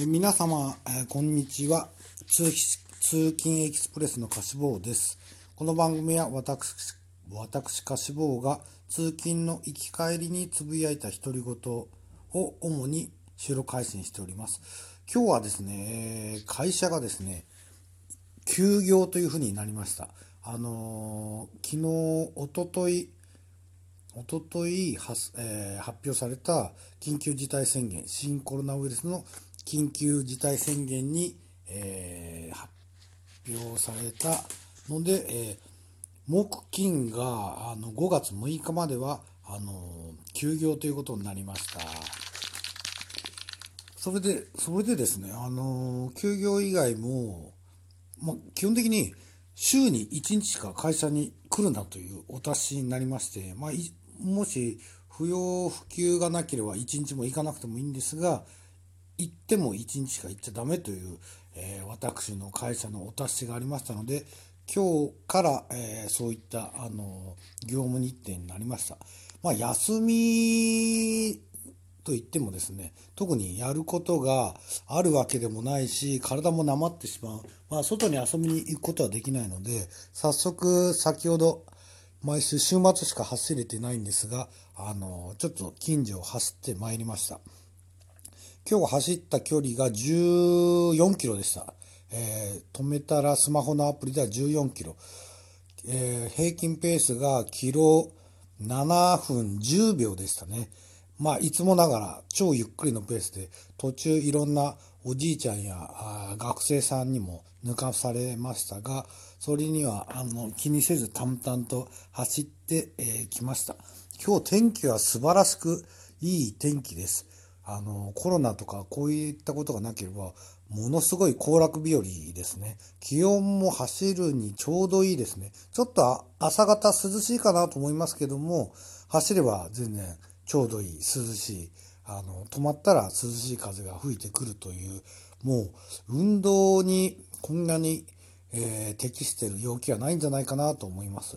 え皆様、えこんにちは。通通勤エキスプレスの貸し坊です。この番組は私私貸し坊が通勤の行き帰りにつぶやいた独り言を主に収録配信しております。今日はですね会社がですね休業というふうになりました。あのー、昨日おとといおととい発,、えー、発表された緊急事態宣言新コロナウイルスの緊急事態宣言に、えー、発表されたので、えー、木金があの5月6日まではあの休業ということになりました。それで、それでですね、あの休業以外も、ま、基本的に週に1日しか会社に来るなというお達しになりまして、まあ、もし不要不急がなければ1日も行かなくてもいいんですが、行っても1日しか行っちゃダメという、えー、私の会社のお達しがありましたので、今日から、えー、そういったあの業務日程になりました。まあ、休みと言ってもですね、特にやることがあるわけでもないし、体もなまってしまう。まあ、外に遊びに行くことはできないので、早速、先ほど、毎週週末しか走れてないんですが、あの、ちょっと近所を走ってまいりました。今日走った距離が14キロでした。えー、止めたらスマホのアプリでは14キロ。えー、平均ペースがキロ7分10秒でしたね。まあ、いつもながら超ゆっくりのペースで、途中いろんなおじいちゃんや学生さんにも抜かされましたが、それにはあの気にせず淡々と走ってき、えー、ました。今日天気は素晴らしくいい天気です。あの、コロナとかこういったことがなければ、ものすごい行楽日和ですね。気温も走るにちょうどいいですね。ちょっと朝方涼しいかなと思いますけども、走れば全然ちょうどいい、涼しい。あの、止まったら涼しい風が吹いてくるという、もう運動にこんなに、えー、適してる陽気はないんじゃないかなと思います。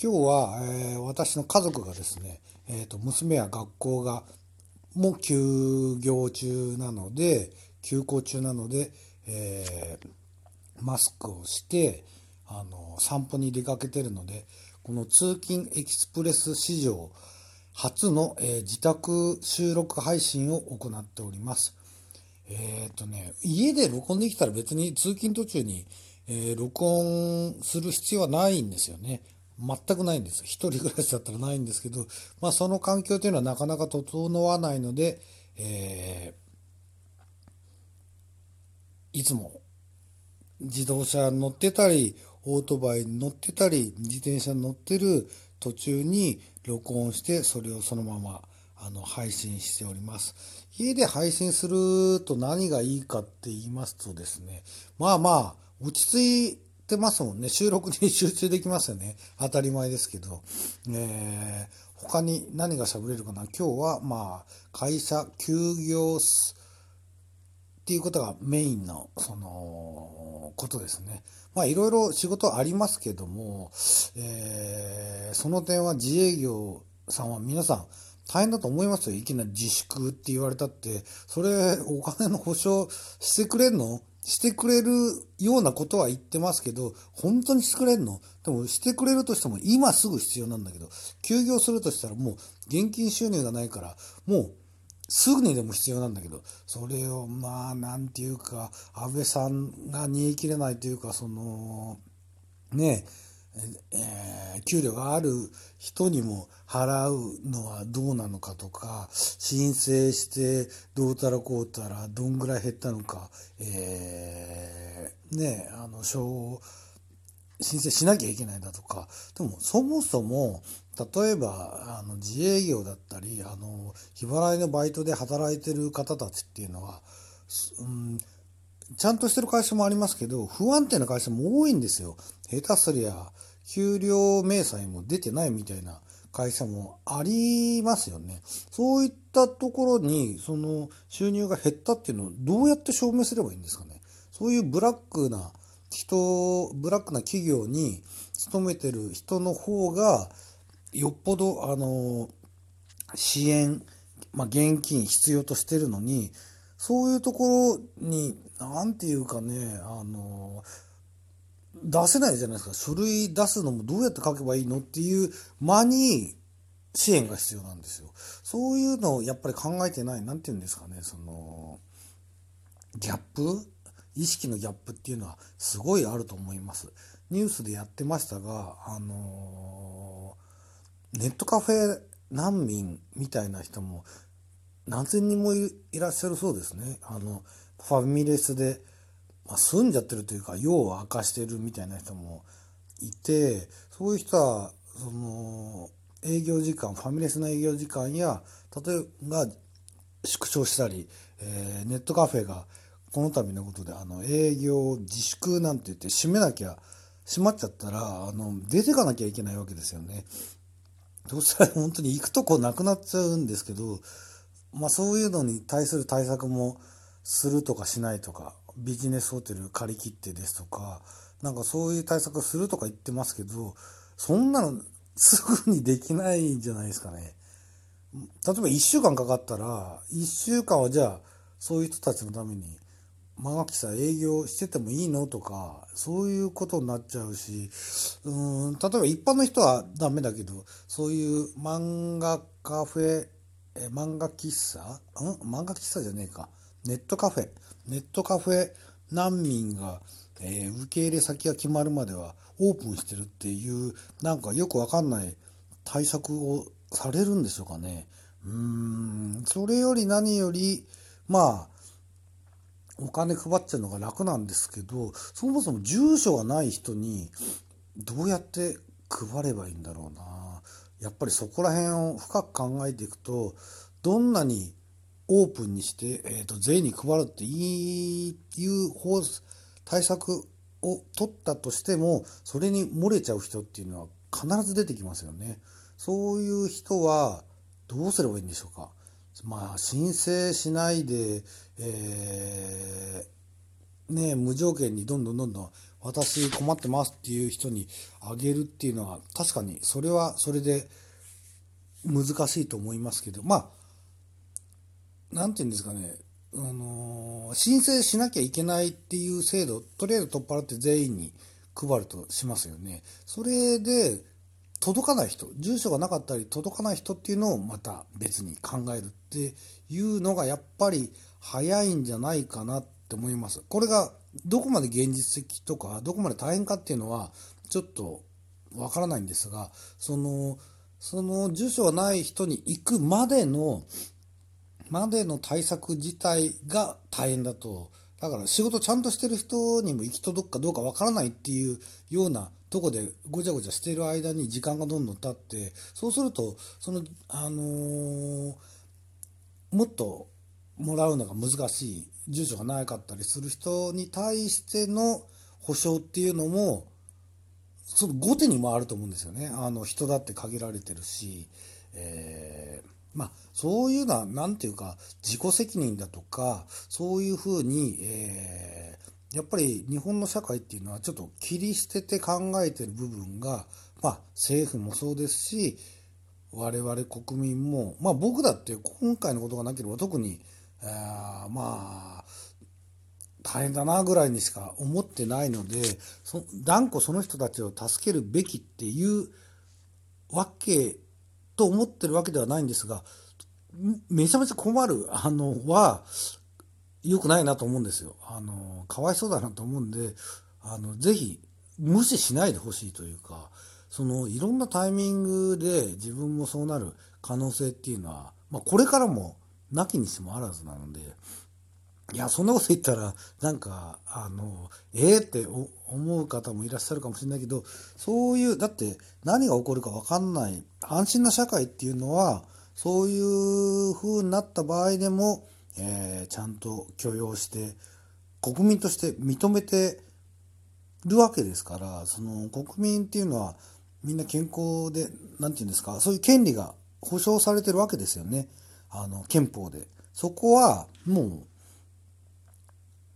今日は、えー、私の家族がですね、えっ、ー、と、娘や学校がも休業中なので、休校中なので、えー、マスクをして、あの、散歩に出かけてるので、この通勤エキスプレス史上初の、えー、自宅収録配信を行っております。えっ、ー、とね、家で録音できたら別に通勤途中に、えー、録音する必要はないんですよね。全くないんです。一人暮らしだったらないんですけど、まあその環境というのはなかなか整わないので、えー、いつも自動車乗ってたり、オートバイに乗ってたり、自転車に乗ってる途中に録音して、それをそのままあの配信しております。家で配信すると何がいいかって言いますとですね、まあまあ、落ち着いてますもんね。収録に集中できますよね。当たり前ですけど。えー、他に何が喋れるかな？今日は、まあ、会社休業っていうことがメインの、その、ことですね。まあ、いろいろ仕事ありますけども、えー、その点は自営業さんは皆さん、大変だと思いますよ。いきなり自粛って言われたって、それお金の保証してくれんの？してくれるようなことは言ってますけど、本当にしてくれるの？でもしてくれるとしても今すぐ必要なんだけど、休業するとしたらもう現金収入がないから、もうすぐにでも必要なんだけど、それをまあなんていうか、安倍さんが煮え切れないというか、その、ねえ、えー、給料がある人にも払うのはどうなのかとか、申請してどうたらこうたらどんぐらい減ったのか、えー、ね、あの、申請しなきゃいけないだとか、でもそもそも、例えば、あの、自営業だったり、あの、日払いのバイトで働いてる方たちっていうのは、うん、ちゃんとしてる会社もありますけど、不安定な会社も多いんですよ。下手すりゃ、給料明細も出てないみたいな会社もありますよね。そういったところに、その収入が減ったっていうのをどうやって証明すればいいんですかね。そういうブラックな人、ブラックな企業に勤めてる人の方が、よっぽど、あの、支援、まあ、現金必要としてるのに、そういうところに、なんていうかね、あの、出せないじゃないですか。書類出すのもどうやって書けばいいのっていう間に支援が必要なんですよ。そういうのをやっぱり考えてない、なんていうんですかね、その、ギャップ？意識のギャップっていうのはすごいあると思います。ニュースでやってましたが、あのー、ネットカフェ難民みたいな人も何千人もいらっしゃるそうですね。あの、ファミレスで、まあ、住んじゃってるというか、用を明かしてるみたいな人もいて、そういう人は、その、営業時間、ファミレスの営業時間や、例えば、縮小したり、えー、ネットカフェがこの度のことで、あの、営業自粛なんて言って閉めなきゃ、閉まっちゃったら、あの、出てかなきゃいけないわけですよね。どうしたら本当に行くとこなくなっちゃうんですけど、まあそういうのに対する対策もするとかしないとか、ビジネスホテル借り切ってですとか、なんかそういう対策するとか言ってますけど、そんなのすぐにできないんじゃないですかね。例えば1週間かかったら、1週間はじゃあ、そういう人たちのために漫画喫茶営業しててもいいのとか、そういうことになっちゃうし、うん、例えば一般の人はダメだけど、そういう漫画カフェ、え漫画喫茶？ん？漫画喫茶じゃねえか。ネットカフェ。ネットカフェ難民が、えー、受け入れ先が決まるまではオープンしてるっていう、なんかよくわかんない対策をされるんでしょうかね。うーん、それより何より、まあ、お金配っちゃうのが楽なんですけど、そもそも住所がない人にどうやって配ればいいんだろうな。やっぱりそこら辺を深く考えていくと、どんなにオープンにして、えーと、全員に配るっていう方対策を取ったとしても、それに漏れちゃう人っていうのは必ず出てきますよね。そういう人はどうすればいいんでしょうか。まあ、申請しないで、えー、ね、無条件にどんどんどんどん私困ってますっていう人にあげるっていうのは確かにそれはそれで難しいと思いますけど、まあ、なんて言うんですかね、あのー、申請しなきゃいけないっていう制度、とりあえず取っ払って全員に配るとしますよね。それで、届かない人、住所がなかったり届かない人っていうのをまた別に考えるっていうのがやっぱり早いんじゃないかなって思います。これがどこまで現実的とか、どこまで大変かっていうのはちょっとわからないんですが、その、その住所がない人に行くまでの、までの対策自体が大変だと。だから仕事ちゃんとしてる人にも行き届くかどうかわからないっていうようなとこでごちゃごちゃしてる間に時間がどんどん経ってそうするとそのあのー、もっともらうのが難しい住所がなかったりする人に対しての保証っていうのもその後手にもあると思うんですよねあの人だって限られてるし、えー、まあそういうのは何て言うか自己責任だとかそういうふうに、えーやっぱり日本の社会っていうのはちょっと切り捨てて考えてる部分が、まあ政府もそうですし、我々国民も、まあ僕だって今回のことがなければ特に、あまあ、大変だなぐらいにしか思ってないので、そ断固その人たちを助けるべきっていうわけと思ってるわけではないんですが、めちゃめちゃ困るあのは、良くないなと思うんですよ。あの、かわいそうだなと思うんで、あの、ぜひ、無視しないでほしいというか、その、いろんなタイミングで自分もそうなる可能性っていうのは、まあ、これからも、なきにしもあらずなので、いや、そんなこと言ったら、なんか、あの、ええー、って思う方もいらっしゃるかもしれないけど、そういう、だって何が起こるかわかんない、安心な社会っていうのは、そういう風になった場合でも、えー、ちゃんと許容して国民として認めてるわけですからその国民っていうのはみんな健康で何て言うんですかそういう権利が保障されてるわけですよね。あの憲法で。そこはもう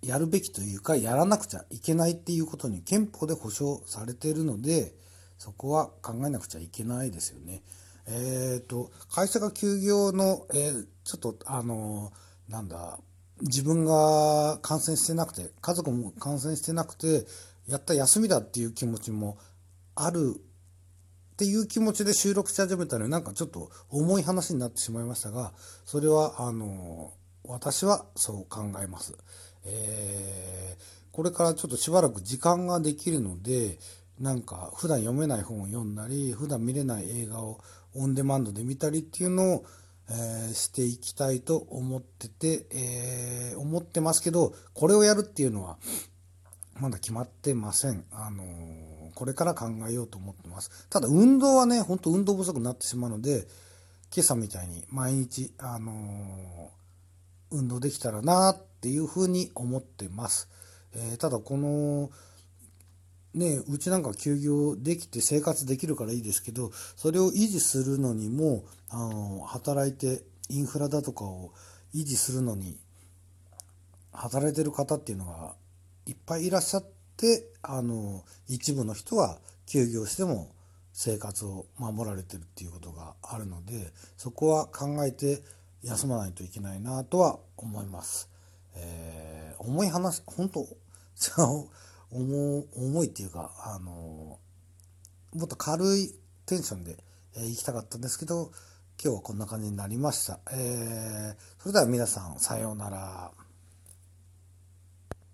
やるべきというかやらなくちゃいけないっていうことに憲法で保障されているのでそこは考えなくちゃいけないですよね。えっ、ー、と会社が休業の、えー、ちょっとあのーなんだ、自分が感染してなくて、家族も感染してなくて、やった休みだっていう気持ちもあるっていう気持ちで収録し始めたのになんかちょっと重い話になってしまいましたが、それは、あの、私はそう考えます。えー、これからちょっとしばらく時間ができるので、なんか普段読めない本を読んだり、普段見れない映画をオンデマンドで見たりっていうのを、えー、していきたいと思ってて、えー、思ってますけど、これをやるっていうのは、まだ決まってません。あのー、これから考えようと思ってます。ただ運動はね、ほんと運動不足になってしまうので、今朝みたいに毎日、あの運動できたらなっていうふうに思ってます。えただこの、ね、うちなんか休業できて生活できるからいいですけど、それを維持するのにも、あの、働いてインフラだとかを維持するのに、働いてる方っていうのがいっぱいいらっしゃって、あの、一部の人は休業しても生活を守られてるっていうことがあるので、そこは考えて休まないといけないなとは思います。えー、重い話、本当じゃあ、重重いっていうか、あのもっと軽いテンションで、えー、行きたかったんですけど、今日はこんな感じになりました。えー、それでは皆さん、さようなら。